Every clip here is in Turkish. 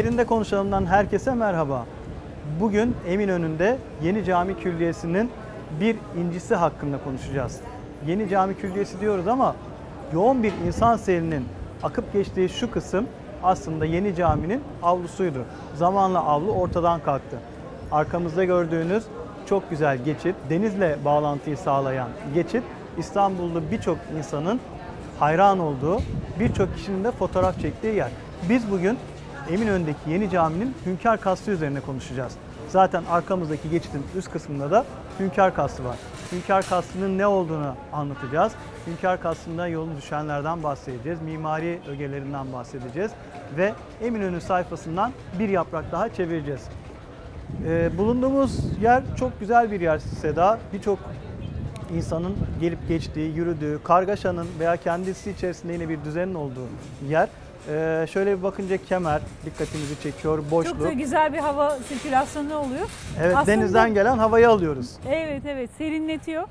Yerinde Konuşalım'dan herkese merhaba. Bugün Eminönü'nde Yeni Cami Külliyesi'nin bir incisi hakkında konuşacağız. Yeni Cami Külliyesi diyoruz ama yoğun bir insan seyrinin akıp geçtiği şu kısım aslında Yeni Cami'nin avlusuydu. Zamanla avlu ortadan kalktı. Arkamızda gördüğünüz çok güzel geçit, denizle bağlantıyı sağlayan geçit İstanbul'da birçok insanın hayran olduğu, birçok kişinin de fotoğraf çektiği yer. Biz bugün Eminönü'ndeki yeni caminin Hünkar Kastı üzerine konuşacağız. Zaten arkamızdaki geçitin üst kısmında da Hünkar Kastı var. Hünkar Kastı'nın ne olduğunu anlatacağız. Hünkar Kastı'nda yolun düşenlerden bahsedeceğiz. Mimari ögelerinden bahsedeceğiz. Ve Eminönü sayfasından bir yaprak daha çevireceğiz. Ee, bulunduğumuz yer çok güzel bir yer Seda. Birçok insanın gelip geçtiği, yürüdüğü, kargaşanın veya kendisi içerisinde yine bir düzenin olduğu yer. Ee, şöyle bir bakınca kemer dikkatimizi çekiyor, boşluk. Çok da güzel bir hava sirkülasyonu oluyor. Evet Aslında- denizden gelen havayı alıyoruz. Evet evet serinletiyor.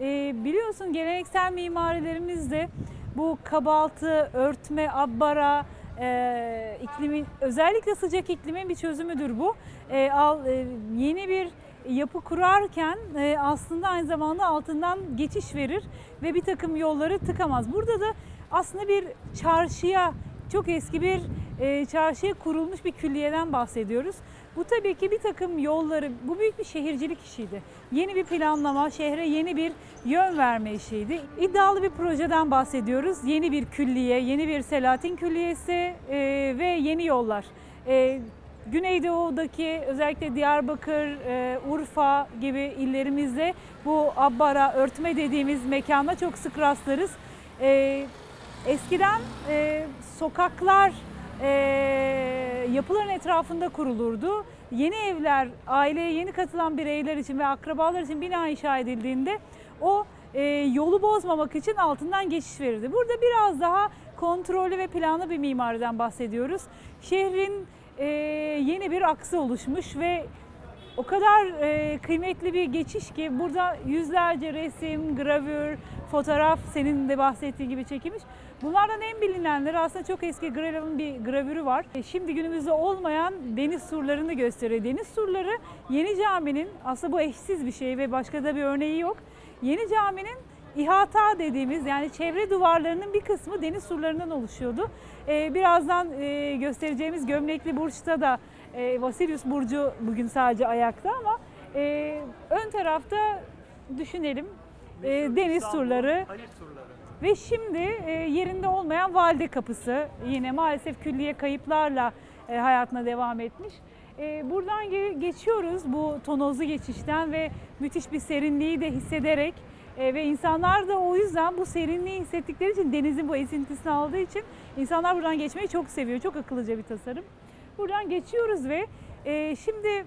Ee, biliyorsun geleneksel mimarilerimizde bu kabaltı, örtme, abbara, e, iklimin özellikle sıcak iklimin bir çözümüdür bu. E, al, e, yeni bir yapı kurarken e, aslında aynı zamanda altından geçiş verir ve bir takım yolları tıkamaz. Burada da aslında bir çarşıya çok eski bir e, çarşıya kurulmuş bir külliyeden bahsediyoruz. Bu tabii ki bir takım yolları, bu büyük bir şehircilik işiydi. Yeni bir planlama, şehre yeni bir yön verme işiydi. İddialı bir projeden bahsediyoruz. Yeni bir külliye, yeni bir Selahattin Külliyesi e, ve yeni yollar. E, Güneydoğu'daki özellikle Diyarbakır, e, Urfa gibi illerimizde bu abbara, örtme dediğimiz mekana çok sık rastlarız. E, eskiden e, sokaklar e, yapıların etrafında kurulurdu. Yeni evler, aileye yeni katılan bireyler için ve akrabalar için bina inşa edildiğinde o e, yolu bozmamak için altından geçiş verirdi. Burada biraz daha kontrollü ve planlı bir mimariden bahsediyoruz. Şehrin e, yeni bir aksı oluşmuş ve o kadar e, kıymetli bir geçiş ki burada yüzlerce resim, gravür, fotoğraf senin de bahsettiğin gibi çekilmiş. Bunlardan en bilinenleri aslında çok eski Grelov'un bir gravürü var. E, Şimdi günümüzde olmayan deniz surlarını gösteriyor. Deniz surları Yeni Cami'nin aslında bu eşsiz bir şey ve başka da bir örneği yok. Yeni Cami'nin ihata dediğimiz yani çevre duvarlarının bir kısmı deniz surlarından oluşuyordu. E, birazdan e, göstereceğimiz Gömlekli Burç'ta da e, Vasilius Burcu bugün sadece ayakta ama e, ön tarafta düşünelim e, deniz surları ve şimdi e, yerinde olmayan Valide Kapısı yine maalesef külliye kayıplarla e, hayatına devam etmiş. E, buradan ge- geçiyoruz bu tonozlu geçişten ve müthiş bir serinliği de hissederek e, ve insanlar da o yüzden bu serinliği hissettikleri için denizin bu esintisini aldığı için insanlar buradan geçmeyi çok seviyor. Çok akıllıca bir tasarım. Buradan geçiyoruz ve e, şimdi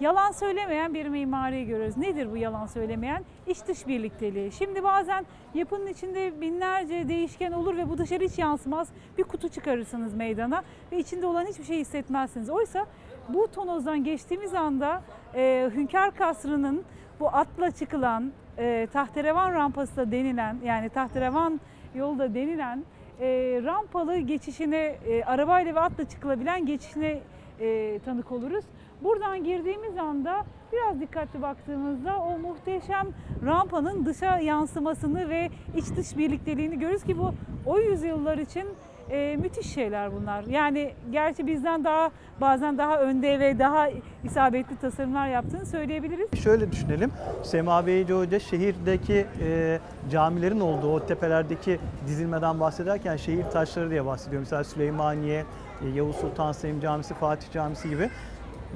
yalan söylemeyen bir mimari görüyoruz. Nedir bu yalan söylemeyen? İç dış birlikteliği. Şimdi bazen yapının içinde binlerce değişken olur ve bu dışarı hiç yansımaz. Bir kutu çıkarırsınız meydana ve içinde olan hiçbir şey hissetmezsiniz. Oysa bu tonozdan geçtiğimiz anda e, Hünkar Kasrı'nın bu atla çıkılan e, tahterevan rampası da denilen yani tahterevan yolu da denilen e, rampalı geçişine e, arabayla ve atla çıkılabilen geçişine e, tanık oluruz. Buradan girdiğimiz anda biraz dikkatli baktığımızda o muhteşem rampanın dışa yansımasını ve iç dış birlikteliğini görürüz ki bu o yüzyıllar için e, müthiş şeyler bunlar. Yani gerçi bizden daha bazen daha önde ve daha isabetli tasarımlar yaptığını söyleyebiliriz. Şöyle düşünelim. Sema Beyci Hoca şehirdeki e, camilerin olduğu o tepelerdeki dizilmeden bahsederken şehir taşları diye bahsediyor. Mesela Süleymaniye, e, Yavuz Sultan Selim Camisi, Fatih Camisi gibi.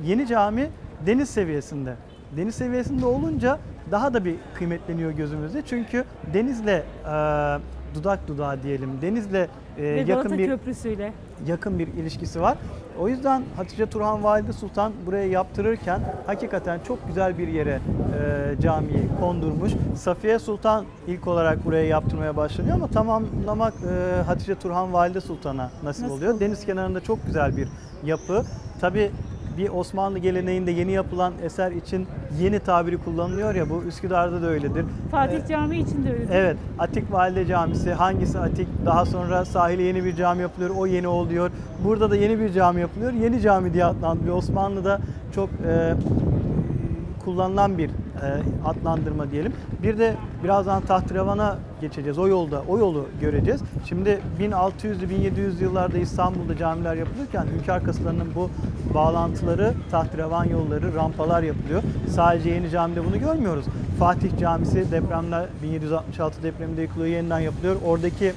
Yeni cami deniz seviyesinde. Deniz seviyesinde olunca daha da bir kıymetleniyor gözümüzde. Çünkü denizle e, dudak dudağa diyelim. Denizle e, ve yakın Galata bir Köprüsü'yle. yakın bir ilişkisi var. O yüzden Hatice Turhan Valide Sultan buraya yaptırırken hakikaten çok güzel bir yere e, camiyi kondurmuş. Safiye Sultan ilk olarak buraya yaptırmaya başlanıyor ama tamamlamak e, Hatice Turhan Valide Sultan'a nasip Nasıl oluyor. oluyor? Deniz kenarında çok güzel bir yapı. Tabii bir Osmanlı geleneğinde yeni yapılan eser için yeni tabiri kullanılıyor ya bu Üsküdar'da da öyledir. Fatih Ee, Camii için de öyle. değil mi? Evet, Atik Valide Camisi. Hangisi Atik? Daha sonra sahile yeni bir cami yapılıyor, o yeni oluyor. Burada da yeni bir cami yapılıyor, yeni cami diye adlandırılıyor. Osmanlı'da çok e, kullanılan bir adlandırma diyelim. Bir de birazdan Tahterevan'a geçeceğiz. O yolda, o yolu göreceğiz. Şimdi 1600'lü 1700 yıllarda İstanbul'da camiler yapılırken hünkâr kasılarının bu bağlantıları, tahterevan yolları, rampalar yapılıyor. Sadece yeni camide bunu görmüyoruz. Fatih Camisi depremler 1766 depreminde yıkılıyor, yeniden yapılıyor. Oradaki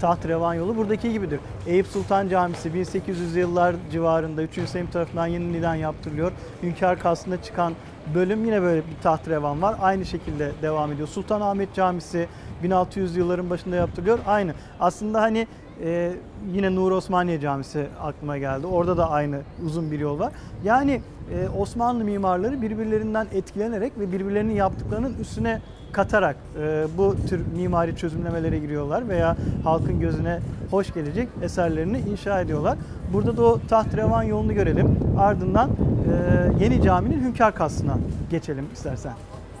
Taht-Revan yolu buradaki gibidir. Eyüp Sultan Camisi 1800 yıllar civarında 3. Selim tarafından yeniden yaptırılıyor. Hünkâr Kasrı'nda çıkan bölüm yine böyle bir taht-revan var. Aynı şekilde devam ediyor. Sultanahmet Camisi 1600 yılların başında yaptırılıyor. Aynı. Aslında hani e, yine Nur Osmaniye Camisi aklıma geldi. Orada da aynı uzun bir yol var. Yani e, Osmanlı mimarları birbirlerinden etkilenerek ve birbirlerinin yaptıklarının üstüne katarak e, bu tür mimari çözümlemelere giriyorlar veya halkın gözüne hoş gelecek eserlerini inşa ediyorlar. Burada da o taht-revan yolunu görelim. Ardından e, yeni caminin hünkâr kasrına geçelim istersen.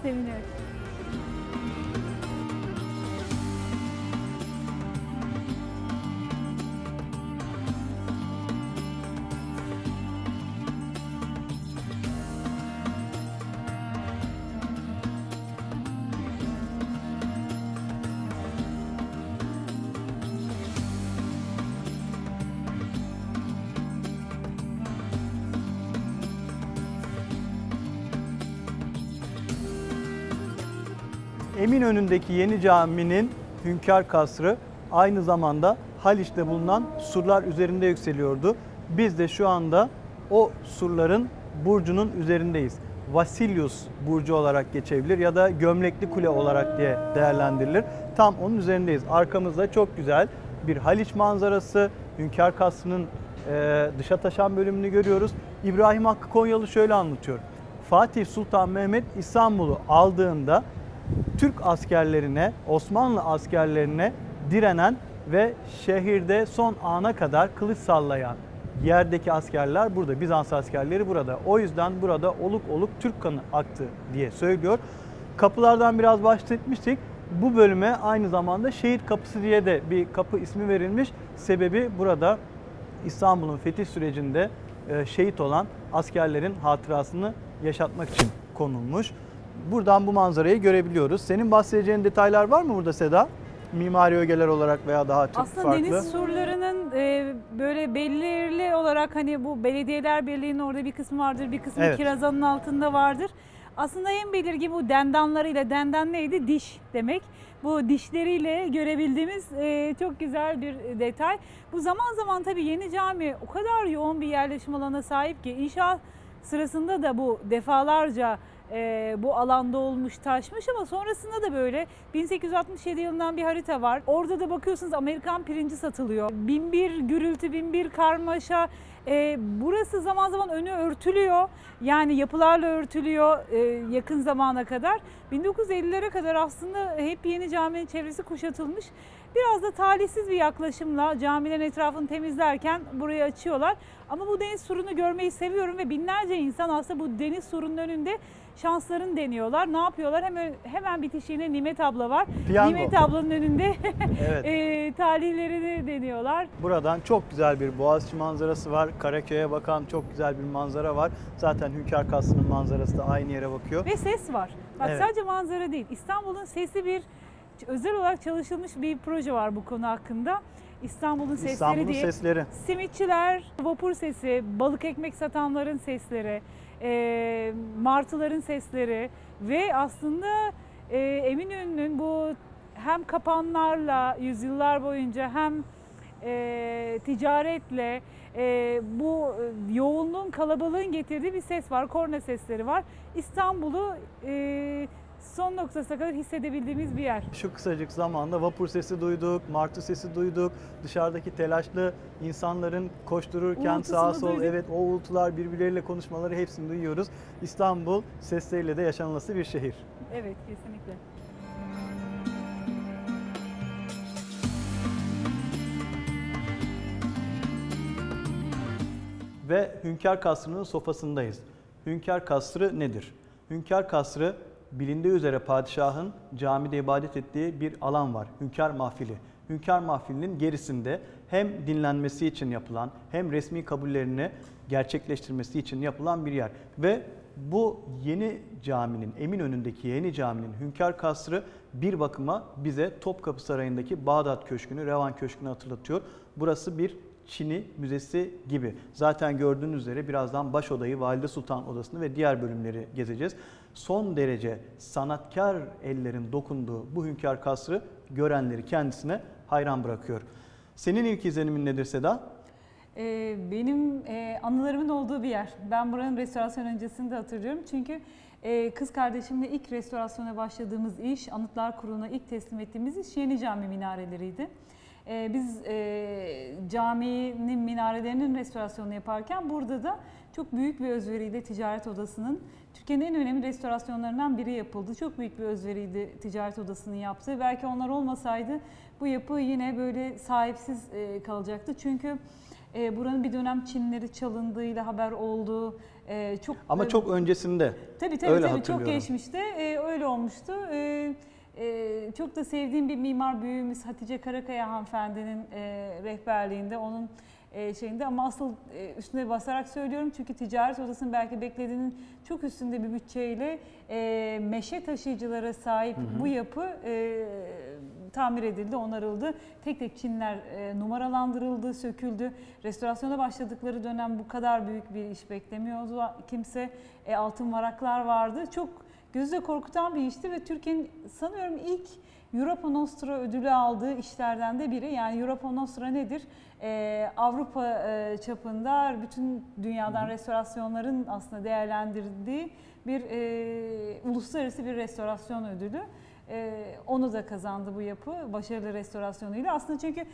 Seviniyorum. Eminönü'ndeki yeni caminin hünkâr kasrı aynı zamanda Haliç'te bulunan surlar üzerinde yükseliyordu. Biz de şu anda o surların burcunun üzerindeyiz. Vasilius burcu olarak geçebilir ya da gömlekli kule olarak diye değerlendirilir. Tam onun üzerindeyiz. Arkamızda çok güzel bir Haliç manzarası, Hünkâr Kasrı'nın e, dışa taşan bölümünü görüyoruz. İbrahim Hakkı Konyalı şöyle anlatıyor. Fatih Sultan Mehmet İstanbul'u aldığında Türk askerlerine, Osmanlı askerlerine direnen ve şehirde son ana kadar kılıç sallayan yerdeki askerler burada, Bizans askerleri burada. O yüzden burada oluk oluk Türk kanı aktı diye söylüyor. Kapılardan biraz bahsetmiştik. Bu bölüme aynı zamanda şehit kapısı diye de bir kapı ismi verilmiş. Sebebi burada İstanbul'un fetih sürecinde e, şehit olan askerlerin hatırasını yaşatmak için konulmuş. Buradan bu manzarayı görebiliyoruz. Senin bahsedeceğin detaylar var mı burada Seda? Mimari ögeler olarak veya daha çok Aslında farklı. deniz surlarının e, böyle belirli olarak hani bu belediyeler birliğinin orada bir kısmı vardır, bir kısmı Evet. kirazanın altında vardır. Aslında en belirgin bu dendanlarıyla, dendan neydi? Diş demek. Bu dişleriyle görebildiğimiz e, çok güzel bir detay. Bu zaman zaman tabii yeni cami o kadar yoğun bir yerleşim alana sahip ki inşaat sırasında da bu defalarca e, bu alanda olmuş taşmış ama sonrasında da böyle 1867 yılından bir harita var. Orada da bakıyorsunuz Amerikan pirinci satılıyor. Binbir gürültü, binbir karmaşa. E, burası zaman zaman önü örtülüyor. Yani yapılarla örtülüyor e, yakın zamana kadar. 1950'lere kadar aslında hep yeni caminin çevresi kuşatılmış. Biraz da talihsiz bir yaklaşımla camilerin etrafını temizlerken burayı açıyorlar. Ama bu deniz surunu görmeyi seviyorum ve binlerce insan aslında bu deniz surunun önünde şanslarını deniyorlar. Ne yapıyorlar? Hemen hemen bitişiğinde Nimet abla var. Piyango. Nimet ablanın önünde Evet. e, talihlerini deniyorlar. Buradan çok güzel bir Boğaziçi manzarası var. Karaköy'e bakan çok güzel bir manzara var. Zaten Hünkâr Kasrı'nın manzarası da aynı yere bakıyor. Ve ses var. Bak Evet. sadece manzara değil. İstanbul'un sesi bir özel olarak çalışılmış bir proje var bu konu hakkında. İstanbul'un sesleri İstanbul'un diye. sesleri. Simitçiler, vapur sesi, balık ekmek satanların sesleri, e, martıların sesleri ve aslında e, Eminönü'nün bu hem kapanlarla yüzyıllar boyunca hem e, ticaretle e, bu yoğunluğun kalabalığın getirdiği bir ses var. Korna sesleri var. İstanbul'u e, son noktasına kadar hissedebildiğimiz bir yer. Şu kısacık zamanda vapur sesi duyduk, martı sesi duyduk. Dışarıdaki telaşlı insanların koştururken Uğultusunu sağa sol duyduk. evet o uğultular birbirleriyle konuşmaları hepsini duyuyoruz. İstanbul sesleriyle de yaşanılası bir şehir. Evet kesinlikle. ve Hünkar Kasrı'nın sofasındayız. Hünkar Kasrı nedir? Hünkar Kasrı bilindiği üzere padişahın camide ibadet ettiği bir alan var. Hünkar Mahfili. Hünkar Mahfili'nin gerisinde hem dinlenmesi için yapılan hem resmi kabullerini gerçekleştirmesi için yapılan bir yer. Ve bu yeni caminin, Eminönü'ndeki yeni caminin Hünkar Kasrı bir bakıma bize Topkapı Sarayı'ndaki Bağdat Köşkü'nü, Revan Köşkü'nü hatırlatıyor. Burası bir Çin'i müzesi gibi. Zaten gördüğünüz üzere birazdan baş odayı, Valide Sultan odasını ve diğer bölümleri gezeceğiz. Son derece sanatkar ellerin dokunduğu bu Hünkar Kasrı görenleri kendisine hayran bırakıyor. Senin ilk izlenimin nedir Seda? Ee, benim e, anılarımın olduğu bir yer. Ben buranın restorasyon öncesini de hatırlıyorum. Çünkü e, kız kardeşimle ilk restorasyona başladığımız iş, Anıtlar Kurulu'na ilk teslim ettiğimiz iş Yeni Cami minareleriydi. E, biz e, caminin minarelerinin restorasyonunu yaparken burada da çok büyük bir özveriyle ticaret odasının Türkiye'nin en önemli restorasyonlarından biri yapıldı. Çok büyük bir özveriydi ticaret odasının yaptığı. Belki onlar olmasaydı bu yapı yine böyle sahipsiz e, kalacaktı. Çünkü e, buranın bir dönem Çinleri çalındığıyla haber oldu. E, çok Ama çok öncesinde Tabii tabii, Öyle tabii çok geçmişte e, öyle olmuştu. E, e, çok da sevdiğim bir mimar büyüğümüz Hatice Karakaya hanımefendinin e, rehberliğinde onun e, şeyinde ama asıl e, üstüne basarak söylüyorum çünkü ticaret odasının belki beklediğinin çok üstünde bir bütçeyle e, meşe taşıyıcılara sahip bu yapı e, tamir edildi, onarıldı. Tek tek Çinler e, numaralandırıldı, söküldü. Restorasyona başladıkları dönem bu kadar büyük bir iş beklemiyordu kimse. E, altın varaklar vardı. Çok gözle korkutan bir işti ve Türkiye'nin sanıyorum ilk Europa Nostra ödülü aldığı işlerden de biri. Yani Europa Nostra nedir? Ee, Avrupa e, çapında bütün dünyadan restorasyonların aslında değerlendirdiği bir e, uluslararası bir restorasyon ödülü. E, onu da kazandı bu yapı başarılı restorasyonuyla. Aslında çünkü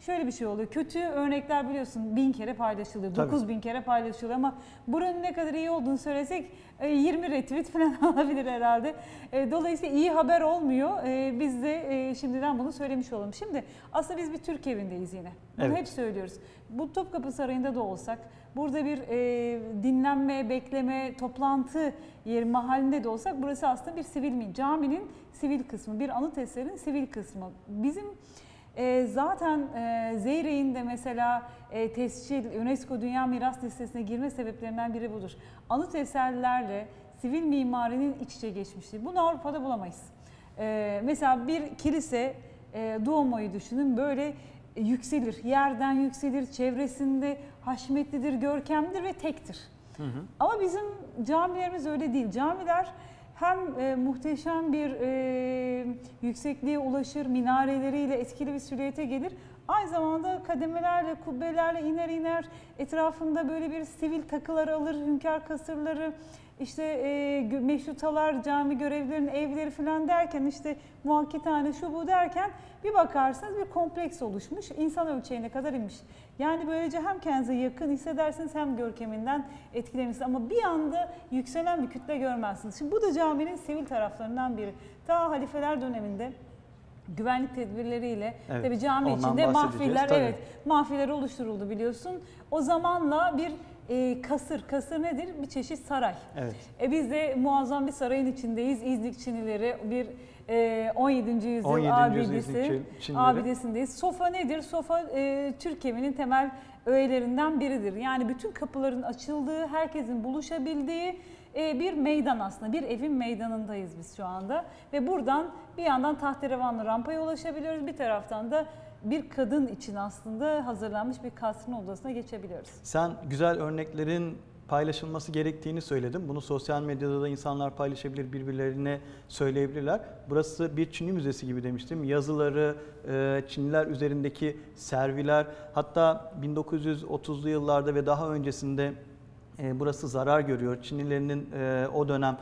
şöyle bir şey oluyor. Kötü örnekler biliyorsun bin kere paylaşılıyor. Tabii. 9 bin kere paylaşılıyor ama buranın ne kadar iyi olduğunu söylesek e, 20 retweet falan alabilir herhalde. E, Dolayısıyla iyi haber olmuyor. E, Biz de e, şimdiden bunu söylemiş olalım. Şimdi aslında biz bir Türk evindeyiz yine. Bunu Evet. hep söylüyoruz. Bu Topkapı Sarayı'nda da olsak, burada bir e, dinlenme, bekleme, toplantı yeri mahallinde de olsak burası aslında bir sivil mi? Caminin sivil kısmı, bir anıt eserin sivil kısmı. Bizim e, zaten e, Zeyrek'in de mesela e, tescil UNESCO Dünya Miras Listesi'ne girme sebeplerinden biri budur. Anıt eserlerle sivil mimarinin iç içe geçmişliği. Bunu Avrupa'da bulamayız. E, mesela bir kilise, e, Duomo'yu düşünün böyle yükselir, yerden yükselir, çevresinde haşmetlidir, görkemlidir ve tektir. Ama bizim camilerimiz öyle değil. Camiler hem e, muhteşem bir e, yüksekliğe ulaşır, minareleriyle etkili bir silüete gelir. Aynı zamanda kademelerle, kubbelerle iner iner, etrafında böyle bir sivil takılar alır, hünkâr kasırları, işte e, meşrutalar, cami görevlilerinin evleri falan derken işte muhakkitane şu bu derken bir bakarsınız bir kompleks oluşmuş, insan ölçeğine kadar inmiş. Yani böylece hem kendinize yakın hissedersiniz hem görkeminden etkilenirsiniz. Ama bir anda yükselen bir kütle görmezsiniz. Şimdi bu da caminin sivil taraflarından biri. Ta halifeler döneminde güvenlik tedbirleriyle Evet, tabii cami içinde mahfiller tabii. evet mahfiller oluşturuldu biliyorsun. O zamanla bir e, kasır, kasır nedir? Bir çeşit saray. Evet. E biz de muazzam bir sarayın içindeyiz. İznik Çinileri bir e, 17. yüzyıl 17. yüzyıl abidesi, Çinileri. abidesindeyiz. Sofa nedir? Sofa e, Türk evinin temel öğelerinden biridir. Yani bütün kapıların açıldığı, herkesin buluşabildiği e, bir meydan aslında. Bir evin meydanındayız biz şu anda. Ve buradan bir yandan tahterevanlı rampaya ulaşabiliyoruz. Bir taraftan da bir kadın için aslında hazırlanmış bir kasrın odasına geçebiliyoruz. Sen güzel örneklerin paylaşılması gerektiğini söyledin. Bunu sosyal medyada da insanlar paylaşabilir, birbirlerine söyleyebilirler. Burası bir Çinli müzesi gibi demiştim. Yazıları, e, Çinliler üzerindeki serviler, hatta 1930'lu yıllarda ve daha öncesinde e, burası zarar görüyor. Çinlilerin e, o dönem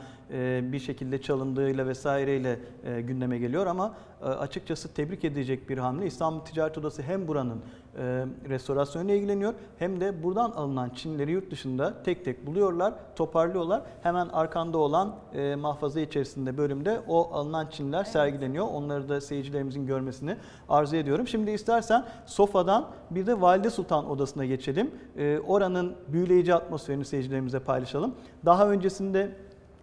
bir şekilde çalındığıyla vesaireyle e, gündeme geliyor ama e, açıkçası tebrik edilecek bir hamle. İstanbul Ticaret Odası hem buranın e, restorasyonuyla ilgileniyor hem de buradan alınan çinleri yurt dışında tek tek buluyorlar, toparlıyorlar. Hemen arkanda olan e, mahfaza içerisinde bölümde o alınan çinler sergileniyor. Onları da seyircilerimizin görmesini arzu ediyorum. Şimdi istersen sofadan bir de Valide Sultan Odası'na geçelim. E, oranın büyüleyici atmosferini seyircilerimize paylaşalım. Daha öncesinde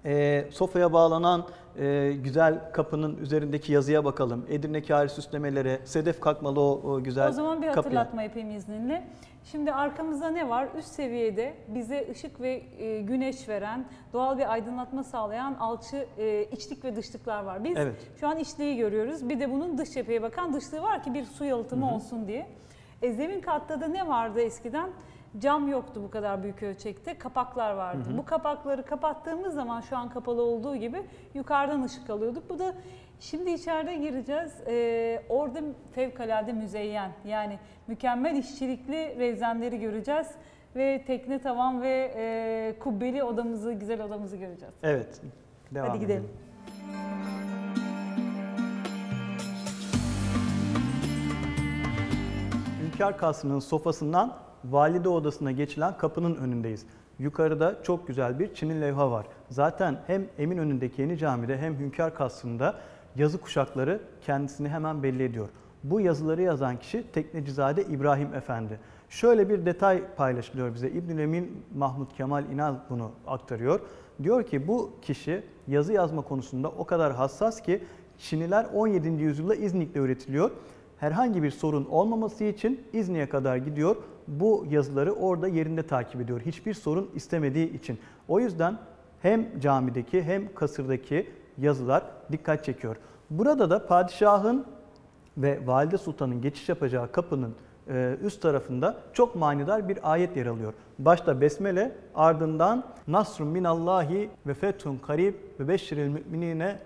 e, sofaya bağlanan e, güzel kapının üzerindeki yazıya bakalım. Edirne kâri süslemelere, sedef kalkmalı o, o güzel O zaman bir kapıya. hatırlatma yapayım izninle. Şimdi arkamızda ne var? Üst seviyede bize ışık ve e, güneş veren, doğal bir aydınlatma sağlayan alçı e, içlik ve dışlıklar var. Biz Evet. şu an içliği görüyoruz. Bir de bunun dış cepheye bakan dışlığı var ki bir su yalıtımı olsun diye. E, zemin katta da ne vardı eskiden? Cam yoktu bu kadar büyük ölçekte. Kapaklar vardı. Bu kapakları kapattığımız zaman şu an kapalı olduğu gibi yukarıdan ışık alıyorduk. Bu da şimdi içeride gireceğiz. Ee, orada fevkalade müzeyyen yani mükemmel işçilikli rezenleri göreceğiz. Ve tekne tavan ve e, kubbeli odamızı, güzel odamızı göreceğiz. Evet. Devam Hadi gidelim. edelim. Hünkar Kasrı'nın sofasından valide odasına geçilen kapının önündeyiz. Yukarıda çok güzel bir çini levha var. Zaten hem Eminönü'ndeki yeni camide hem Hünkar Kasrı'nda yazı kuşakları kendisini hemen belli ediyor. Bu yazıları yazan kişi Teknecizade İbrahim Efendi. Şöyle bir detay paylaşılıyor bize. İbnül Emin Mahmut Kemal İnal bunu aktarıyor. Diyor ki bu kişi yazı yazma konusunda o kadar hassas ki Çiniler 17. yüzyılda İznik'te üretiliyor herhangi bir sorun olmaması için İznik'e kadar gidiyor. Bu yazıları orada yerinde takip ediyor. Hiçbir sorun istemediği için. O yüzden hem camideki hem kasırdaki yazılar dikkat çekiyor. Burada da padişahın ve valide sultanın geçiş yapacağı kapının e, üst tarafında çok manidar bir ayet yer alıyor. Başta besmele ardından Nasrun minallahi ve fethun karib ve beşşiril müminine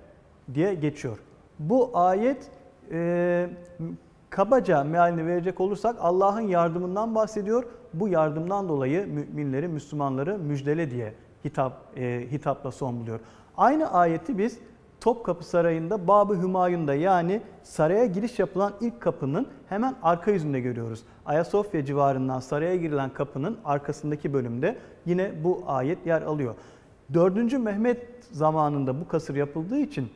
diye geçiyor. Bu ayet e, kabaca mealini verecek olursak Allah'ın yardımından bahsediyor. Bu yardımdan dolayı müminleri, Müslümanları müjdele diye hitap e, hitapla son buluyor. Aynı ayeti biz Topkapı Sarayı'nda Bab-ı Hümayun'da yani saraya giriş yapılan ilk kapının hemen arka yüzünde görüyoruz. Ayasofya civarından saraya girilen kapının arkasındaki bölümde yine bu ayet yer alıyor. 4. Mehmet zamanında bu kasır yapıldığı için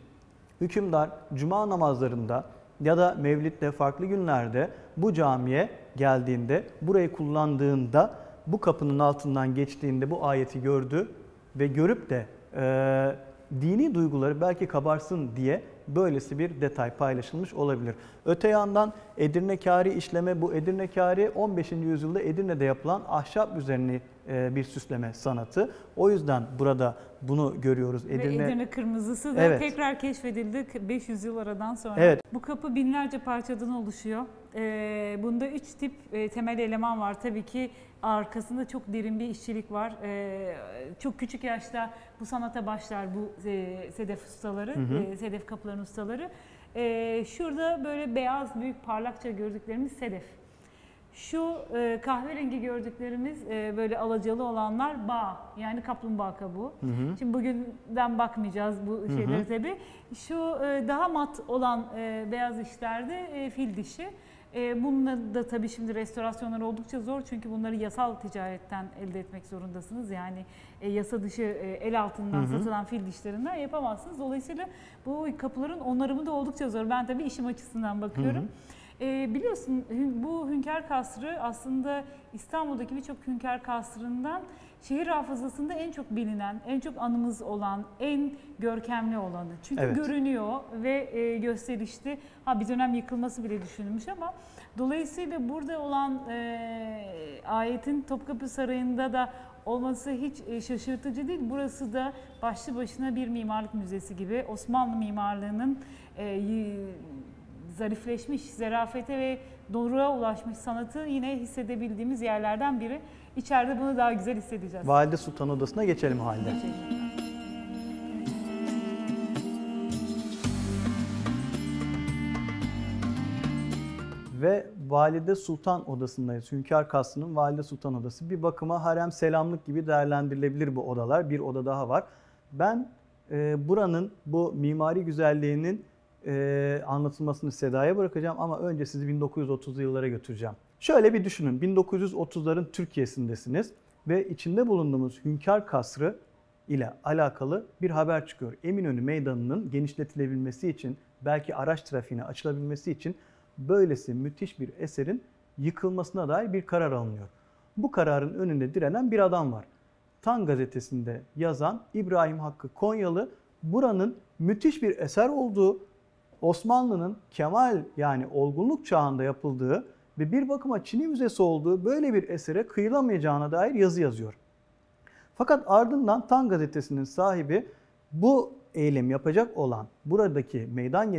hükümdar cuma namazlarında ya da mevlitte farklı günlerde bu camiye geldiğinde, burayı kullandığında, bu kapının altından geçtiğinde bu ayeti gördü ve görüp de e, dini duyguları belki kabarsın diye böylesi bir detay paylaşılmış olabilir. Öte yandan Edirne kâri işleme bu Edirne kâri 15. yüzyılda Edirne'de yapılan ahşap üzerine bir süsleme sanatı. O yüzden burada bunu görüyoruz. Ve Edirne kırmızısı da Evet. tekrar keşfedildi 500 yıl aradan sonra. Evet. Bu kapı binlerce parçadan oluşuyor. Ee, bunda üç tip e, temel eleman var. Tabii ki arkasında çok derin bir işçilik var. Ee, çok küçük yaşta bu sanata başlar bu e, sedef ustaları, Hı hı. e, sedef kapıların ustaları. Ee, şurada böyle beyaz, büyük, parlakça gördüklerimiz sedef. Şu e, kahverengi gördüklerimiz e, böyle alacalı olanlar bağ yani kaplumbağa kabuğu. Hı hı. Şimdi bugünden bakmayacağız bu şeylere tabii. Şu e, daha mat olan e, beyaz işlerde e, fil dişi. E, bununla da tabii şimdi restorasyonlar oldukça zor çünkü bunları yasal ticaretten elde etmek zorundasınız. Yani e, yasa dışı e, el altından Hı hı. satılan fil dişlerinden yapamazsınız. Dolayısıyla bu kapıların onarımı da oldukça zor. Ben tabii işim açısından bakıyorum. E, biliyorsun bu Hünkar Kasrı aslında İstanbul'daki birçok Hünkar Kasrı'ndan şehir hafızasında en çok bilinen, en çok anımız olan, en görkemli olanı. Çünkü Evet. görünüyor ve e, gösterişli. Ha bir dönem yıkılması bile düşünülmüş ama dolayısıyla burada olan e, ayetin Topkapı Sarayı'nda da olması hiç e, şaşırtıcı değil. Burası da başlı başına bir mimarlık müzesi gibi Osmanlı mimarlığının e, zarifleşmiş, zerafete ve doruğa ulaşmış sanatı yine hissedebildiğimiz yerlerden biri. İçeride bunu daha güzel hissedeceğiz. Valide Sultan Odası'na geçelim halde. Ve Valide Sultan Odası'ndayız. Hünkar Kasrı'nın Valide Sultan Odası. Bir bakıma harem selamlık gibi değerlendirilebilir bu odalar. Bir oda daha var. Ben e, buranın bu mimari güzelliğinin e, anlatılmasını Seda'ya bırakacağım ama önce sizi 1930'lu yıllara götüreceğim. Şöyle bir düşünün 1930'ların Türkiye'sindesiniz ve içinde bulunduğumuz Hünkar Kasrı ile alakalı bir haber çıkıyor. Eminönü Meydanı'nın genişletilebilmesi için belki araç trafiğine açılabilmesi için böylesi müthiş bir eserin yıkılmasına dair bir karar alınıyor. Bu kararın önünde direnen bir adam var. Tan gazetesinde yazan İbrahim Hakkı Konyalı buranın müthiş bir eser olduğu, Osmanlı'nın kemal yani olgunluk çağında yapıldığı ve bir bakıma Çin'i müzesi olduğu böyle bir esere kıyılamayacağına dair yazı yazıyor. Fakat ardından Tan gazetesinin sahibi bu eylem yapacak olan, buradaki meydan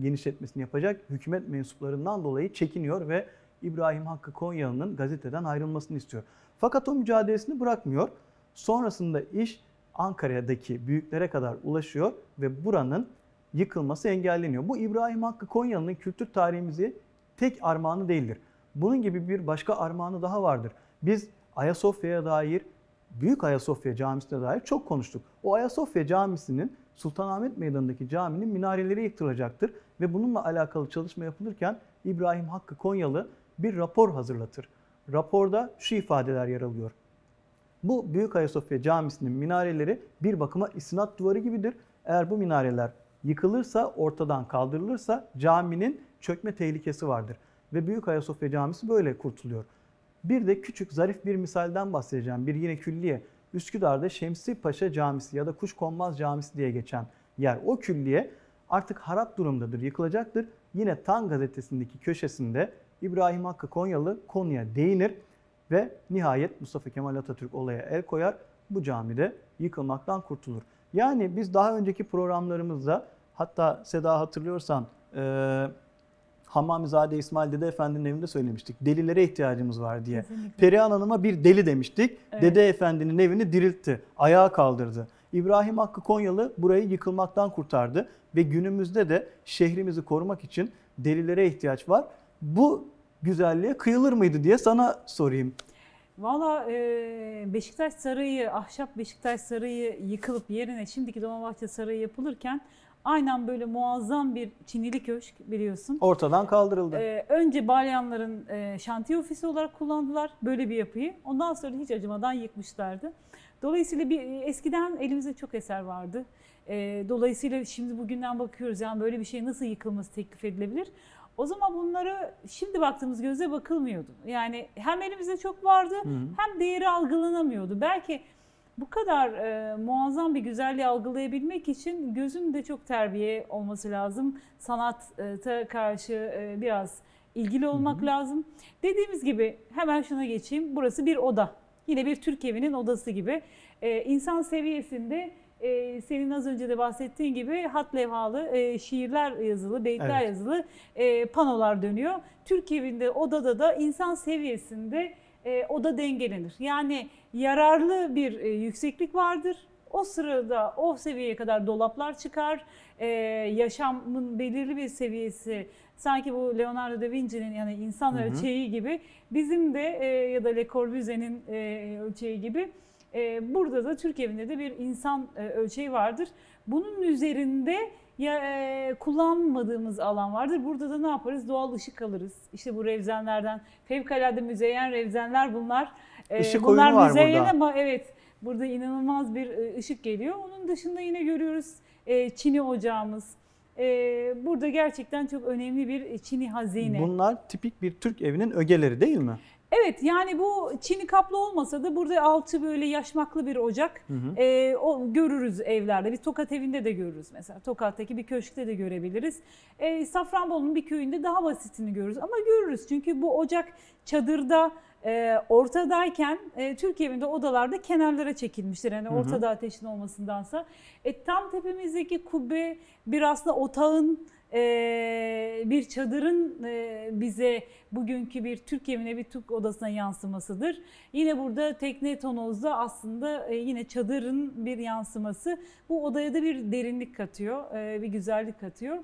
genişletmesini yapacak hükümet mensuplarından dolayı çekiniyor ve İbrahim Hakkı Konyalı'nın gazeteden ayrılmasını istiyor. Fakat o mücadelesini bırakmıyor. Sonrasında iş Ankara'daki büyüklere kadar ulaşıyor ve buranın yıkılması engelleniyor. Bu İbrahim Hakkı Konyalı'nın kültür tarihimizi tek armağanı değildir. Bunun gibi bir başka armağanı daha vardır. Biz Ayasofya'ya dair, Büyük Ayasofya Camisi'ne dair çok konuştuk. O Ayasofya Camisi'nin Sultanahmet Meydanı'ndaki caminin minareleri yıktılacaktır ve bununla alakalı çalışma yapılırken İbrahim Hakkı Konyalı bir rapor hazırlatır. Raporda şu ifadeler yer alıyor. Bu Büyük Ayasofya Camisi'nin minareleri bir bakıma istinat duvarı gibidir. Eğer bu minareler yıkılırsa, ortadan kaldırılırsa caminin çökme tehlikesi vardır. Ve Büyük Ayasofya Camisi böyle kurtuluyor. Bir de küçük zarif bir misalden bahsedeceğim. Bir yine külliye. Üsküdar'da Şemsi Paşa Camisi ya da Kuşkonmaz Camisi diye geçen yer. O külliye artık harap durumdadır, yıkılacaktır. Yine Tan gazetesindeki köşesinde İbrahim Hakkı Konyalı konuya değinir ve nihayet Mustafa Kemal Atatürk olaya el koyar. Bu camide yıkılmaktan kurtulur. Yani biz daha önceki programlarımızda hatta Seda hatırlıyorsan e, Hammamizade İsmail Dede Efendi'nin evinde söylemiştik. Delilere ihtiyacımız var diye. Kesinlikle. Perihan Hanım'a bir deli demiştik. Evet. Dede Efendi'nin evini diriltti. Ayağa kaldırdı. İbrahim Hakkı Konyalı burayı yıkılmaktan kurtardı ve günümüzde de şehrimizi korumak için delilere ihtiyaç var. Bu güzelliğe kıyılır mıydı diye sana sorayım. Valla Beşiktaş Sarayı, ahşap Beşiktaş Sarayı yıkılıp yerine şimdiki Dolmabahçe Sarayı yapılırken aynen böyle muazzam bir Çinili köşk biliyorsun. Ortadan kaldırıldı. Ee, önce Balyanların e, şantiye ofisi olarak kullandılar böyle bir yapıyı. Ondan sonra hiç acımadan yıkmışlardı. Dolayısıyla bir eskiden elimizde çok eser vardı. E, dolayısıyla şimdi bugünden bakıyoruz yani böyle bir şey nasıl yıkılması teklif edilebilir? O zaman bunları şimdi baktığımız gözle bakılmıyordu. Yani hem elimizde çok vardı hı hı. hem değeri algılanamıyordu. Belki bu kadar e, muazzam bir güzelliği algılayabilmek için gözün de çok terbiye olması lazım. Sanata karşı e, biraz ilgili olmak hı hı. lazım. Dediğimiz gibi hemen şuna geçeyim. Burası bir oda. Yine bir Türk evinin odası gibi. E, insan seviyesinde e, senin az önce de bahsettiğin gibi hat levhalı e, şiirler yazılı, beyitler evet. yazılı e, panolar dönüyor. Türk evinde odada da insan seviyesinde e, oda dengelenir. Yani yararlı bir e, yükseklik vardır. O sırada o seviyeye kadar dolaplar çıkar. E, yaşamın belirli bir seviyesi sanki bu Leonardo da Vinci'nin yani insan hı hı. ölçeği gibi bizim de e, ya da Le Corbusier'in e, ölçeği gibi e, burada da Türk evinde de bir insan e, ölçeği vardır. Bunun üzerinde ya e, kullanmadığımız alan vardır. Burada da ne yaparız? Doğal ışık alırız. İşte bu revzenlerden fevkalade müzeyyen revzenler bunlar. E, Işık bunlar oyunu var müzeyyen burada. ama evet burada inanılmaz bir e, ışık geliyor. Onun dışında yine görüyoruz e, Çin'i ocağımız. E, burada gerçekten çok önemli bir Çin'i hazine. Bunlar tipik bir Türk evinin ögeleri değil mi? Evet yani bu çini kaplı olmasa da burada altı böyle yaşmaklı bir ocak hı hı. E, o görürüz evlerde. Bir Tokat evinde de görürüz mesela. Tokat'taki bir köşkte de görebiliriz. E, Safranbolu'nun bir köyünde daha basitini görürüz ama görürüz. Çünkü bu ocak çadırda e, ortadayken e, Türk evinde odalarda kenarlara çekilmiştir. Yani ortada ateşin olmasındansa. E, tam tepemizdeki kubbe bir aslında otağın ee, bir çadırın e, bize bugünkü bir Türk evine bir Türk odasına yansımasıdır. Yine burada tekne tonozda aslında e, yine çadırın bir yansıması. Bu odaya da bir derinlik katıyor, e, bir güzellik katıyor.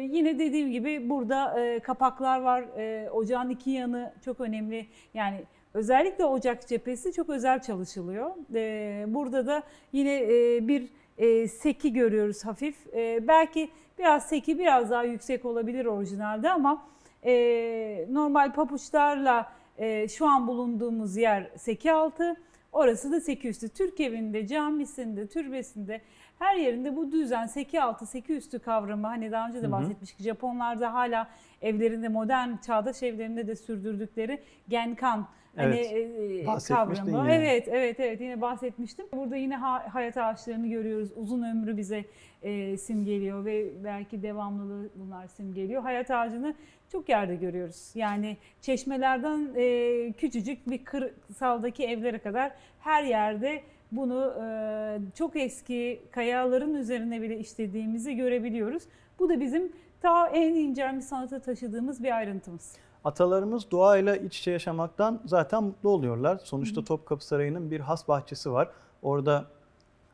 yine dediğim gibi burada kapaklar var. ocağın iki yanı çok önemli. Yani özellikle ocak cephesi çok özel çalışılıyor. burada da yine bir e, seki görüyoruz hafif. E, belki biraz seki biraz daha yüksek olabilir orijinalde ama e, normal papuçlarla e, şu an bulunduğumuz yer seki altı. Orası da seki üstü. Türk evinde, camisinde, türbesinde her yerinde bu düzen seki altı, seki üstü kavramı hani daha önce de bahsetmiştik. Japonlarda hala evlerinde modern çağdaş evlerinde de sürdürdükleri genkan Evet, e, bahsetmiştin kavramı. yine. Evet, evet, evet yine bahsetmiştim. Burada yine ha- hayat ağaçlarını görüyoruz. Uzun ömrü bize e, simgeliyor ve belki devamlılığı bunlar simgeliyor. Hayat ağacını çok yerde görüyoruz. Yani çeşmelerden e, küçücük bir kırsaldaki evlere kadar her yerde bunu e, çok eski kayaların üzerine bile işlediğimizi görebiliyoruz. Bu da bizim ta en incelmiş sanata taşıdığımız bir ayrıntımız. Atalarımız doğayla iç içe yaşamaktan zaten mutlu oluyorlar. Sonuçta Topkapı Sarayı'nın bir has bahçesi var. Orada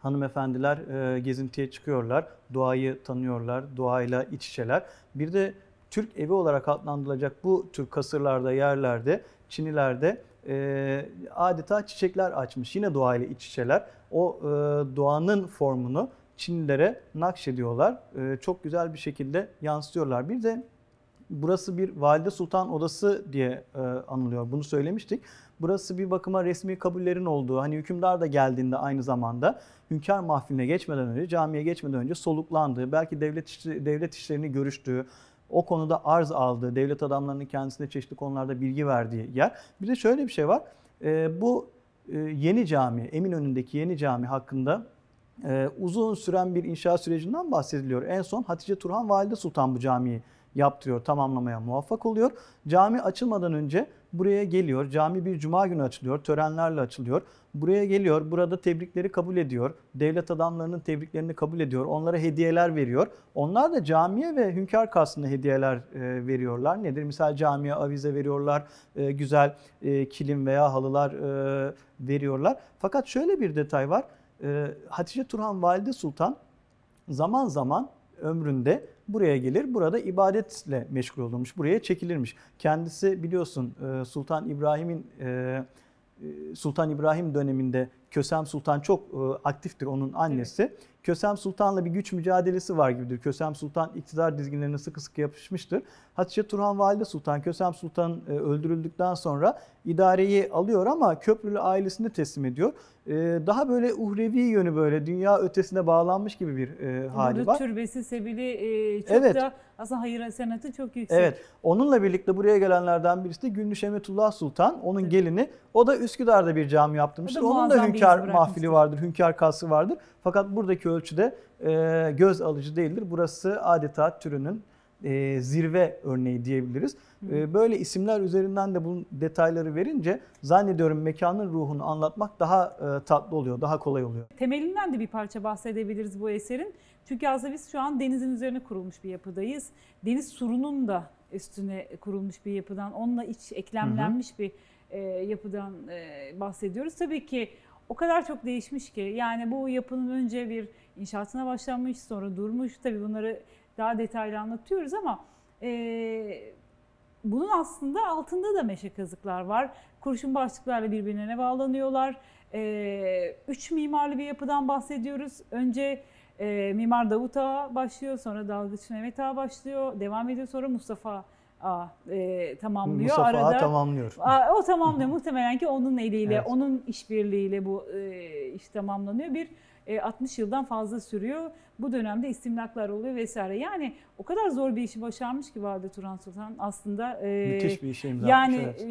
hanımefendiler e, gezintiye çıkıyorlar, doğayı tanıyorlar, doğayla iç içeler. Bir de Türk evi olarak adlandırılacak bu tür kasırlarda, yerlerde, Çinilerde e, adeta çiçekler açmış. Yine doğayla iç içeler. O e, doğanın formunu Çinlilere nakşediyorlar. E, çok güzel bir şekilde yansıtıyorlar. Bir de Burası bir valide sultan odası diye e, anılıyor. Bunu söylemiştik. Burası bir bakıma resmi kabullerin olduğu, hani hükümdar da geldiğinde aynı zamanda hünkâr mahfiline geçmeden önce, camiye geçmeden önce soluklandığı, belki devlet işi- devlet işlerini görüştüğü, o konuda arz aldığı, devlet adamlarının kendisine çeşitli konularda bilgi verdiği yer. Bir de şöyle bir şey var. E, bu e, yeni cami, Eminönü'ndeki yeni cami hakkında e, uzun süren bir inşaat sürecinden bahsediliyor. En son Hatice Turhan Valide Sultan bu camiyi yaptırıyor, tamamlamaya muvaffak oluyor. Cami açılmadan önce buraya geliyor. Cami bir cuma günü açılıyor, törenlerle açılıyor. Buraya geliyor, burada tebrikleri kabul ediyor. Devlet adamlarının tebriklerini kabul ediyor. Onlara hediyeler veriyor. Onlar da camiye ve hünkâr kastına hediyeler e, veriyorlar. Nedir? Misal camiye avize veriyorlar, e, güzel e, kilim veya halılar veriyorlar. Fakat şöyle bir detay var. Hatice Turhan Valide Sultan zaman zaman ömründe buraya gelir. Burada ibadetle meşgul olurmuş. Buraya çekilirmiş. Kendisi biliyorsun e, Sultan İbrahim'in e, e, Sultan İbrahim döneminde Kösem Sultan çok aktiftir onun annesi. Kösem Sultan'la bir güç mücadelesi var gibidir. Kösem Sultan iktidar dizginlerine sıkı sıkı yapışmıştır. Hatice Turhan Valide Sultan Kösem Sultan e, öldürüldükten sonra idareyi alıyor ama Köprülü ailesine teslim ediyor. E, Daha böyle uhrevi yönü böyle dünya ötesine bağlanmış gibi bir e, hali Burada var. türbesi, sebili çok Evet. da aslında hayır senatı çok yüksek. Evet. Onunla birlikte buraya gelenlerden birisi de Gündüz Emetullah Sultan. Onun gelini. O da Üsküdar'da bir cami yaptırmıştır. Da Onun da hünkâr mahfili vardır, hünkâr kası vardır. Fakat buradaki ölçüde göz alıcı değildir. Burası adeta türünün e, zirve örneği diyebiliriz. E, böyle isimler üzerinden de bu detayları verince zannediyorum mekanın ruhunu anlatmak daha e, tatlı oluyor, daha kolay oluyor. Temelinden de bir parça bahsedebiliriz bu eserin. Çünkü aslında biz şu an denizin üzerine kurulmuş bir yapıdayız. Deniz surunun da üstüne kurulmuş bir yapıdan, onunla iç eklemlenmiş bir e, yapıdan e, bahsediyoruz. Tabii ki o kadar çok değişmiş ki yani bu yapının önce bir inşaatına başlanmış, sonra durmuş. Tabii bunları daha detaylı anlatıyoruz ama e, bunun aslında altında da meşe kazıklar var. Kurşun başlıklarla birbirine bağlanıyorlar. Ee, üç mimarlı bir yapıdan bahsediyoruz. Önce e, Mimar Davut Ağa başlıyor, sonra Dalgıç Mehmet Ağa başlıyor, devam ediyor sonra Mustafa Ağa e, tamamlıyor. Mustafa Ağa Arada tamamlıyor. Aa, o tamamlıyor muhtemelen ki onun eliyle, Evet. onun işbirliğiyle bu e, iş tamamlanıyor. Bir e, 60 yıldan fazla sürüyor. Bu dönemde istimlaklar oluyor vesaire. Yani o kadar zor bir işi başarmış ki Valide Turan Sultan aslında. e, Müthiş bir işe imza yani evet. e,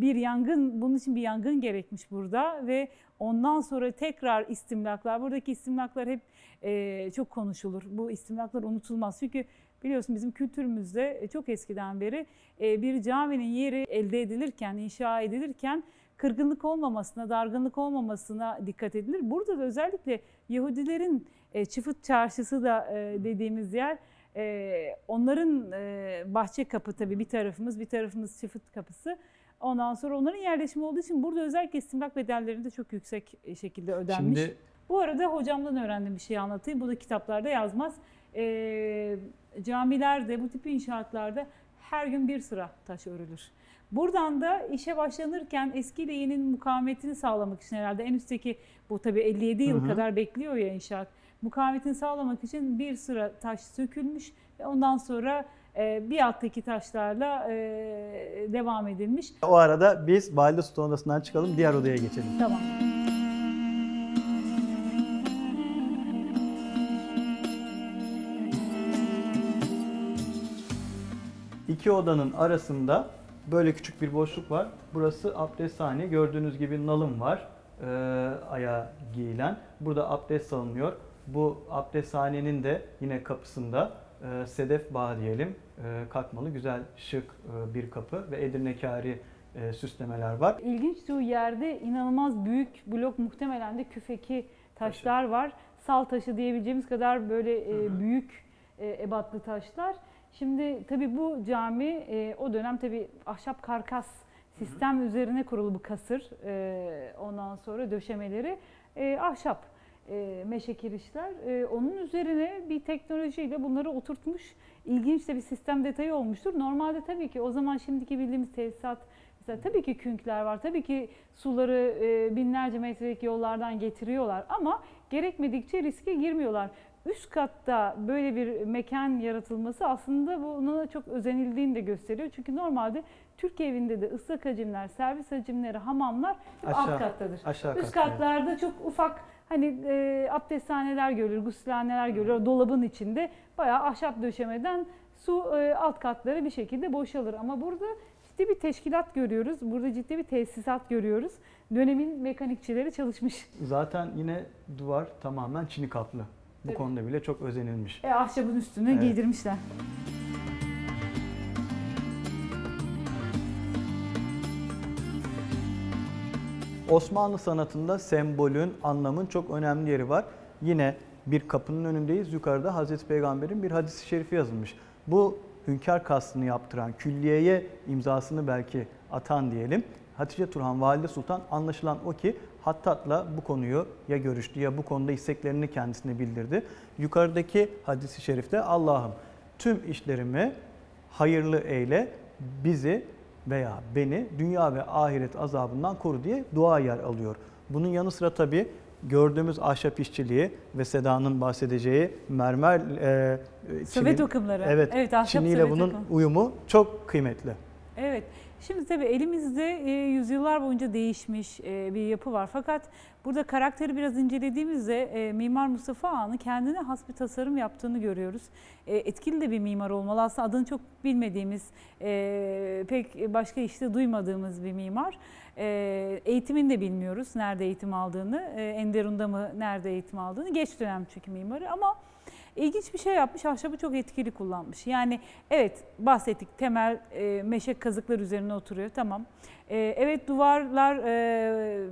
bir yangın, bunun için bir yangın gerekmiş burada ve ondan sonra tekrar istimlaklar, buradaki istimlaklar hep e, çok konuşulur. Bu istimlaklar unutulmaz. Çünkü biliyorsun bizim kültürümüzde e, çok eskiden beri e, bir caminin yeri elde edilirken, inşa edilirken kırgınlık olmamasına, dargınlık olmamasına dikkat edilir. Burada da özellikle Yahudilerin e, Çıfıt Çarşısı da e, dediğimiz yer e, onların e, bahçe kapı tabii bir tarafımız, bir tarafımız Çıfıt kapısı. Ondan sonra onların yerleşimi olduğu için burada özellikle istimlak bedelleri de çok yüksek e, şekilde ödenmiş. Şimdi Bu arada hocamdan öğrendiğim bir şey anlatayım. Bu da kitaplarda yazmaz. Ee, camilerde, bu tip inşaatlarda her gün bir sıra taş örülür. Buradan da işe başlanırken eskiyle yeninin mukavemetini sağlamak için herhalde en üstteki bu tabii 57 yıl Hı hı. kadar bekliyor ya inşaat. mukavemetini sağlamak için bir sıra taş sökülmüş ve ondan sonra e, bir alttaki taşlarla e, devam edilmiş. O arada biz Valide Sultan Odası'ndan çıkalım diğer odaya geçelim. Tamam. İki odanın arasında böyle küçük bir boşluk var. Burası abdesthane. Gördüğünüz gibi nalım var e, ayağa giyilen. Burada abdest alınıyor. Bu abdesthanenin de yine kapısında e, sedef bağ diyelim. E, kalkmalı güzel şık e, bir kapı ve Edirnekari e, süslemeler var. İlginç şu yerde inanılmaz büyük blok muhtemelen de küfeki taşlar var. Sal taşı diyebileceğimiz kadar böyle e, büyük e, ebatlı taşlar. Şimdi tabii bu cami e, o dönem tabii ahşap karkas sistem üzerine kurulu bu kasır. E, ondan sonra döşemeleri e, ahşap e, meşe kirişler. E, onun üzerine bir teknolojiyle bunları oturtmuş. İlginç de bir sistem detayı olmuştur. Normalde tabii ki o zaman şimdiki bildiğimiz tesisat Mesela tabii ki künkler var. Tabii ki suları e, binlerce metrelik yollardan getiriyorlar ama gerekmedikçe riske girmiyorlar. Üst katta böyle bir mekan yaratılması aslında buna çok özenildiğini de gösteriyor. Çünkü normalde Türk evinde de ıslak hacimler, servis hacimleri, hamamlar Aşağı- alt kattadır. Aşağı Üst kat, evet. katlarda çok ufak hani e, abdesthaneler görülür, gusülhaneler görülür. Dolabın içinde bayağı ahşap döşemeden su e, alt katları bir şekilde boşalır. Ama burada ciddi bir teşkilat görüyoruz. Burada ciddi bir tesisat görüyoruz. Dönemin mekanikçileri çalışmış. Zaten yine duvar tamamen çini kaplı. Bu Tabii. konuda bile çok özenilmiş. E, ahşabın üstüne Evet. giydirmişler. Osmanlı sanatında sembolün, anlamın çok önemli yeri var. Yine bir kapının önündeyiz. Yukarıda Hazreti Peygamber'in bir hadisi şerifi yazılmış. Bu hünkâr kastını yaptıran, külliyeye imzasını belki atan diyelim. Hatice Turhan Valide Sultan anlaşılan o ki Hattat'la bu konuyu ya görüştü ya bu konuda isteklerini kendisine bildirdi. Yukarıdaki hadisi şerifte Allah'ım tüm işlerimi hayırlı eyle, bizi veya beni dünya ve ahiret azabından koru diye dua yer alıyor. Bunun yanı sıra tabi gördüğümüz ahşap işçiliği ve Seda'nın bahsedeceği mermer e, Sövet çini- okımları. Evet, evet ahşap çiniyle sövet bunun okımı. uyumu çok kıymetli. Evet. Şimdi tabii elimizde e, yüzyıllar boyunca değişmiş e, bir yapı var. Fakat burada karakteri biraz incelediğimizde e, Mimar Mustafa Ağa'nın kendine has bir tasarım yaptığını görüyoruz. E, etkili de bir mimar olmalı. Aslında adını çok bilmediğimiz, e, pek başka işte duymadığımız bir mimar. E, eğitimini de bilmiyoruz. Nerede eğitim aldığını, e, Enderun'da mı nerede eğitim aldığını. Geç dönem çünkü mimarı ama İlginç bir şey yapmış, ahşabı çok etkili kullanmış. Yani evet bahsettik temel e, meşe kazıklar üzerine oturuyor tamam. E, evet duvarlar e,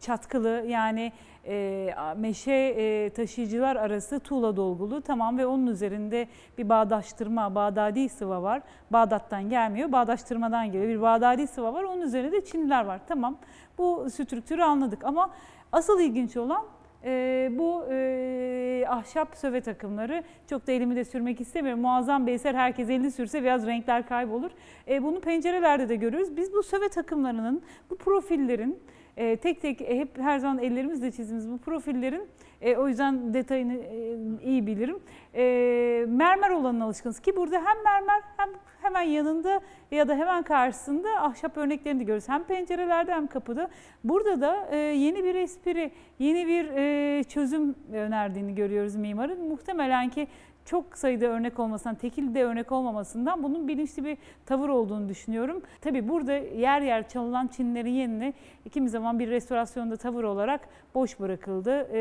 çatkılı yani e, meşe e, taşıyıcılar arası tuğla dolgulu tamam ve onun üzerinde bir bağdaştırma, bağdadi sıva var. Bağdat'tan gelmiyor, bağdaştırmadan geliyor. Bir bağdadi sıva var, onun üzerinde de çiniler var. Tamam bu strüktürü anladık ama asıl ilginç olan e, bu e, ahşap söve takımları çok da elimi de sürmek istemiyorum. Muazzam bir eser herkes elini sürse biraz renkler kaybolur. E, bunu pencerelerde de görüyoruz. Biz bu söve takımlarının, bu profillerin e, tek tek e, hep her zaman ellerimizle çizdiğimiz bu profillerin e, o yüzden detayını e, iyi bilirim. E, mermer olanına alışkınız ki burada hem mermer hem hemen yanında ya da hemen karşısında ahşap örneklerini de görüyoruz. Hem pencerelerde hem kapıda. Burada da e, yeni bir espri, yeni bir e, çözüm önerdiğini görüyoruz mimarın. Muhtemelen ki çok sayıda örnek olmasından, tekil de örnek olmamasından bunun bilinçli bir tavır olduğunu düşünüyorum. Tabii burada yer yer çalınan çinlerin yerine kimi zaman bir restorasyonda tavır olarak boş bırakıldı. E,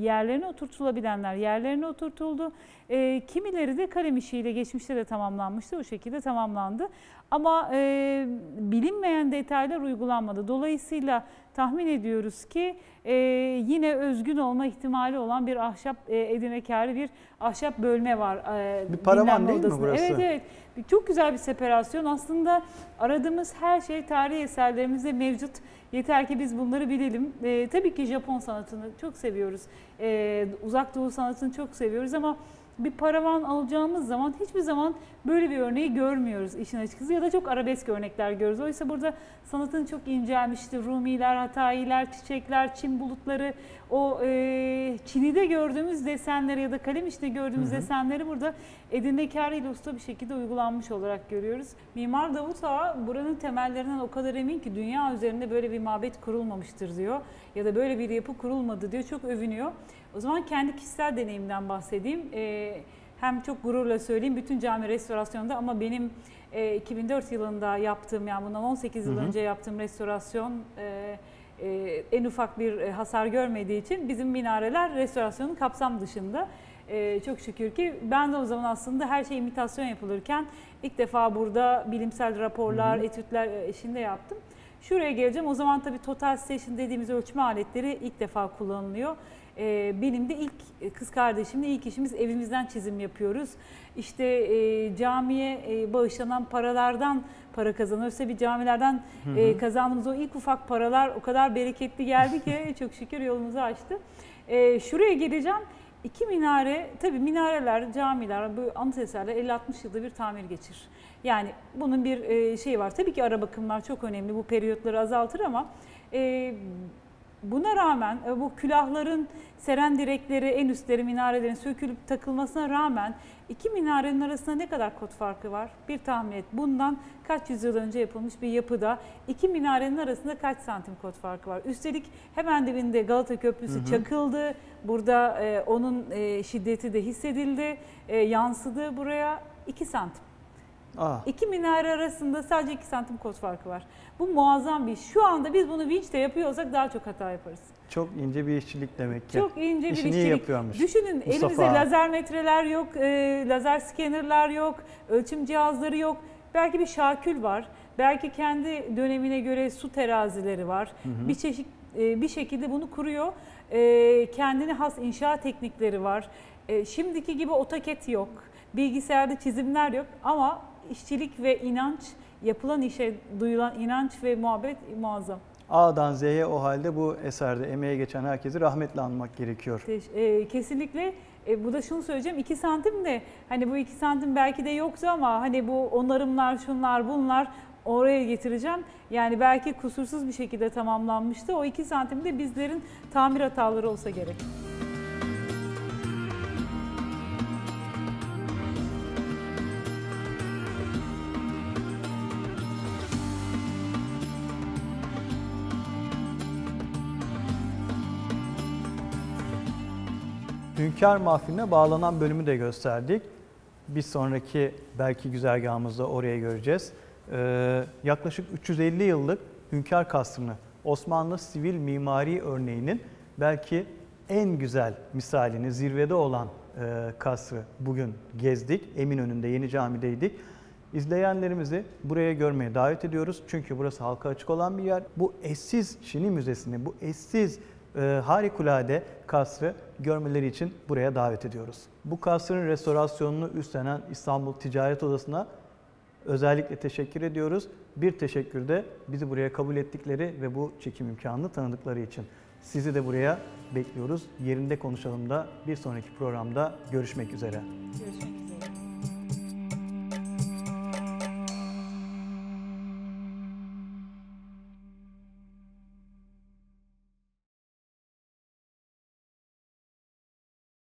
yerlerine oturtulabilenler yerlerine oturtuldu. E, kimileri de kalem işiyle geçmişte de tamamlanmıştı. O şekilde tamamlandı. Ama e, bilinmeyen detaylar uygulanmadı. Dolayısıyla tahmin ediyoruz ki e, yine özgün olma ihtimali olan bir ahşap e, edinekârı bir ahşap bölme var. E, Bir paravan değil mi odasında. burası? Evet evet. Bir- Çok güzel bir separasyon. Aslında aradığımız her şey tarihi eserlerimizde mevcut. Yeter ki biz bunları bilelim. E, tabii ki Japon sanatını çok seviyoruz. E, uzak Doğu sanatını çok seviyoruz ama bir paravan alacağımız zaman hiçbir zaman böyle bir örneği görmüyoruz işin açıkçası ya da çok arabesk örnekler görüyoruz. Oysa burada sanatın çok incelmişti. Rumiler, Hatayiler, çiçekler, çim bulutları, o e, Çin'de gördüğümüz desenleri ya da kalem işinde gördüğümüz Hı hı. desenleri burada Edirne ile usta bir şekilde uygulanmış olarak görüyoruz. Mimar Davut Ağa buranın temellerinden o kadar emin ki dünya üzerinde böyle bir mabet kurulmamıştır diyor. Ya da böyle bir yapı kurulmadı diyor. Çok övünüyor. O zaman kendi kişisel deneyimden bahsedeyim. Ee, hem çok gururla söyleyeyim bütün cami restorasyonda ama benim e, 2004 yılında yaptığım yani bundan 18 yıl Hı hı. önce yaptığım restorasyon e, e, en ufak bir e, hasar görmediği için bizim minareler restorasyonun kapsam dışında. E, çok şükür ki ben de o zaman aslında her şey imitasyon yapılırken ilk defa burada bilimsel raporlar, Hı hı. etütler eşinde yaptım. Şuraya geleceğim. O zaman tabii total station dediğimiz ölçme aletleri ilk defa kullanılıyor. Ee, benim de ilk e, kız kardeşimle ilk işimiz evimizden çizim yapıyoruz. İşte e, camiye e, bağışlanan paralardan para kazanırsa bir camilerden e, kazandığımız o ilk ufak paralar o kadar bereketli geldi ki çok şükür yolumuzu açtı. E, şuraya geleceğim. İki minare, tabii minareler, camiler, bu anıt eserler 50-60 yılda bir tamir geçir. Yani bunun bir e, şeyi var. Tabii ki ara bakımlar çok önemli. Bu periyotları azaltır ama e, buna rağmen e, bu külahların seren direkleri, en üstleri minarelerin sökülüp takılmasına rağmen iki minarenin arasında ne kadar kod farkı var? Bir tahmin et. Bundan kaç yüzyıl önce yapılmış bir yapıda iki minarenin arasında kaç santim kod farkı var? Üstelik hemen dibinde Galata Köprüsü Hı hı. çakıldı. Burada e, onun e, şiddeti de hissedildi. E, yansıdı buraya 2 santim. Aa, İki minare arasında sadece 2 santim kod farkı var. Bu muazzam bir iş. Şu anda biz bunu vinçle yapıyor olsak daha çok hata yaparız. çok ince bir işçilik demek ki. Çok ince bir İşini işçilik. yapıyormuş. Düşünün Mustafa elimizde lazer metreler yok, e, lazer scannerlar yok, ölçüm cihazları yok. Belki bir şakül var. Belki kendi dönemine göre su terazileri var. Hı hı. Bir çeşit e, bir şekilde bunu kuruyor. E, kendine has inşa teknikleri var. E, şimdiki gibi otoket yok. Bilgisayarda çizimler yok ama işçilik ve inanç, yapılan işe duyulan inanç ve muhabbet muazzam. A'dan Z'ye o halde bu eserde emeğe geçen herkesi rahmetle anmak gerekiyor. E, kesinlikle e, bu da şunu söyleyeceğim 2 santim de hani bu 2 santim belki de yoktu ama hani bu onarımlar şunlar bunlar oraya getireceğim. Yani belki kusursuz bir şekilde tamamlanmıştı. O 2 santim de bizlerin tamir hataları olsa gerek. Hünkar mahfiline bağlanan bölümü de gösterdik. Bir sonraki belki güzergahımızda oraya göreceğiz. Ee, yaklaşık 350 yıllık Hünkar Kasrı'nı Osmanlı sivil mimari örneğinin belki en güzel misalini zirvede olan e, kasrı bugün gezdik. Eminönü'nde Yeni Cami'deydik. İzleyenlerimizi buraya görmeye davet ediyoruz. Çünkü burası halka açık olan bir yer. Bu eşsiz Şini Müzesi'ni, bu eşsiz e, harikulade kasrı görmeleri için buraya davet ediyoruz. Bu kasrın restorasyonunu üstlenen İstanbul Ticaret Odası'na özellikle teşekkür ediyoruz. Bir teşekkür de bizi buraya kabul ettikleri ve bu çekim imkanını tanıdıkları için. Sizi de buraya bekliyoruz. Yerinde konuşalım da bir sonraki programda görüşmek üzere. Görüşmek üzere.